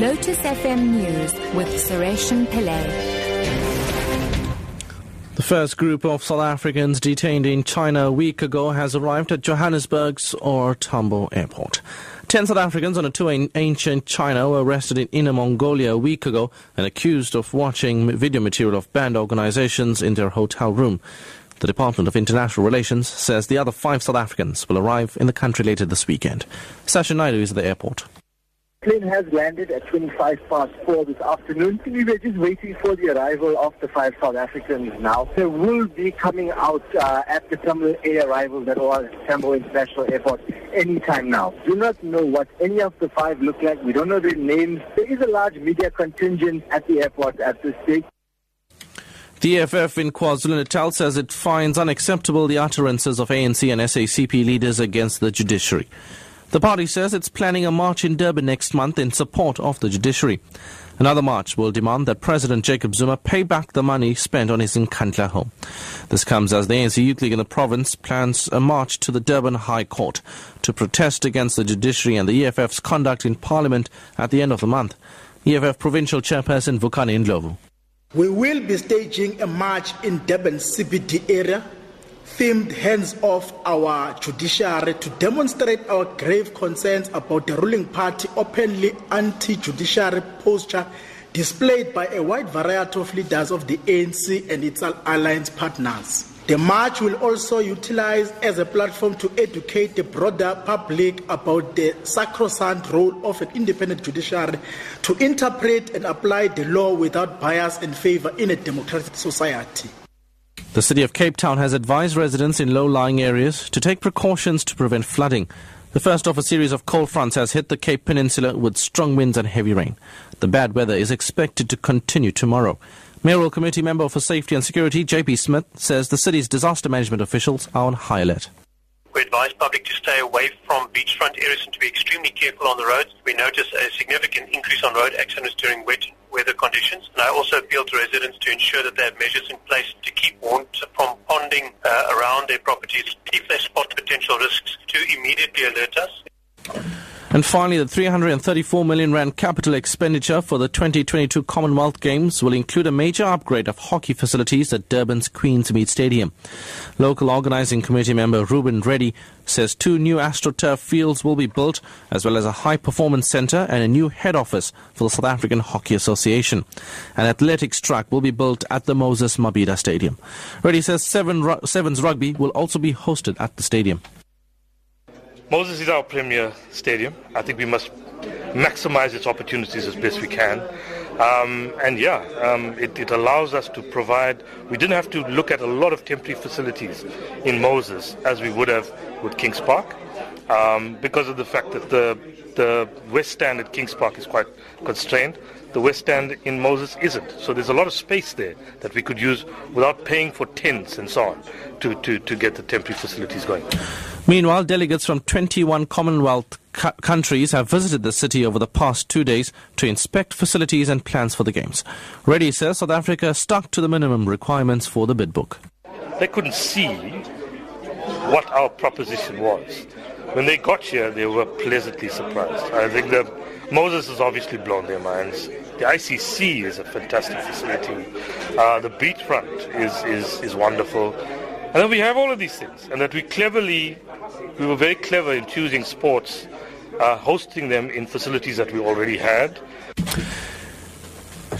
Lotus FM News with Sureshan Pillay. The first group of South Africans detained in China a week ago has arrived at Johannesburg's OR Tambo Airport. Ten South Africans on a tour in ancient China were arrested in Inner Mongolia a week ago and accused of watching video material of banned organizations in their hotel room. The Department of International Relations says the other five South Africans will arrive in the country later this weekend. Sasha Naidu is at the airport The plane has landed at 25 past 4 this afternoon. We were just waiting for the arrival of the five South Africans now. They will be coming out uh, at the Terminal A arrival that was Tambo International Airport anytime now. Do not know what any of the five look like. We don't know their names. There is a large media contingent at the airport at this stage. The EFF in KwaZulu-Natal says it finds unacceptable the utterances of ANC and SACP leaders against the judiciary. The party says it's planning a march in Durban next month in support of the judiciary. Another march will demand that President Jacob Zuma pay back the money spent on his Nkandla home. This comes as the ANC Youth League in the province plans a march to the Durban High Court to protest against the judiciary and the EFF's conduct in Parliament at the end of the month. EFF Provincial Chairperson Vukani Ndlovu. We will be staging a march in Durban CBD area themed hands off our judiciary to demonstrate our grave concerns about the ruling party openly anti-judiciary posture displayed by a wide variety of leaders of the ANC and its alliance partners. The march will also utilize as a platform to educate the broader public about the sacrosanct role of an independent judiciary to interpret and apply the law without bias and favor in a democratic society. The city of Cape Town has advised residents in low-lying areas to take precautions to prevent flooding. The first of a series of cold fronts has hit the Cape Peninsula with strong winds and heavy rain. The bad weather is expected to continue tomorrow. Mayoral Committee member for Safety and Security, JP Smith, says the city's disaster management officials are on high alert. We advise public to stay away from beachfront areas and to be extremely careful on the roads. We notice a significant increase on road accidents during wet weather conditions. And I also appeal to residents to ensure that they have measures in place to keep water from ponding uh, around their properties. If they spot potential risks, to immediately alert us. And finally, the 334 million rand capital expenditure for the 2022 Commonwealth Games will include a major upgrade of hockey facilities at Durban's Queensmead Stadium. Local organizing committee member Ruben Reddy says two new AstroTurf fields will be built, as well as a high performance center and a new head office for the South African Hockey Association. An athletics track will be built at the Moses Mabhida Stadium. Reddy says seven, Sevens rugby will also be hosted at the stadium. Moses is our premier stadium. I think we must maximize its opportunities as best we can. Um, and yeah, um, it, it, allows us to provide, we didn't have to look at a lot of temporary facilities in Moses as we would have with Kings Park um, because of the fact that the, the west stand at Kings Park is quite constrained. The west stand in Moses isn't. So there's a lot of space there that we could use without paying for tents and so on to, to, to get the temporary facilities going. Meanwhile, delegates from 21 Commonwealth cu- countries have visited the city over the past two days to inspect facilities and plans for the Games. Reddy says South Africa stuck to the minimum requirements for the bid book. They couldn't see what our proposition was. When they got here, they were pleasantly surprised. I think that Moses has obviously blown their minds. The ICC is a fantastic facility. Uh, the beachfront is, is, is wonderful. And we have all of these things, and that we cleverly, we were very clever in choosing sports, uh, hosting them in facilities that we already had.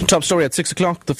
Top story at 6 o'clock. The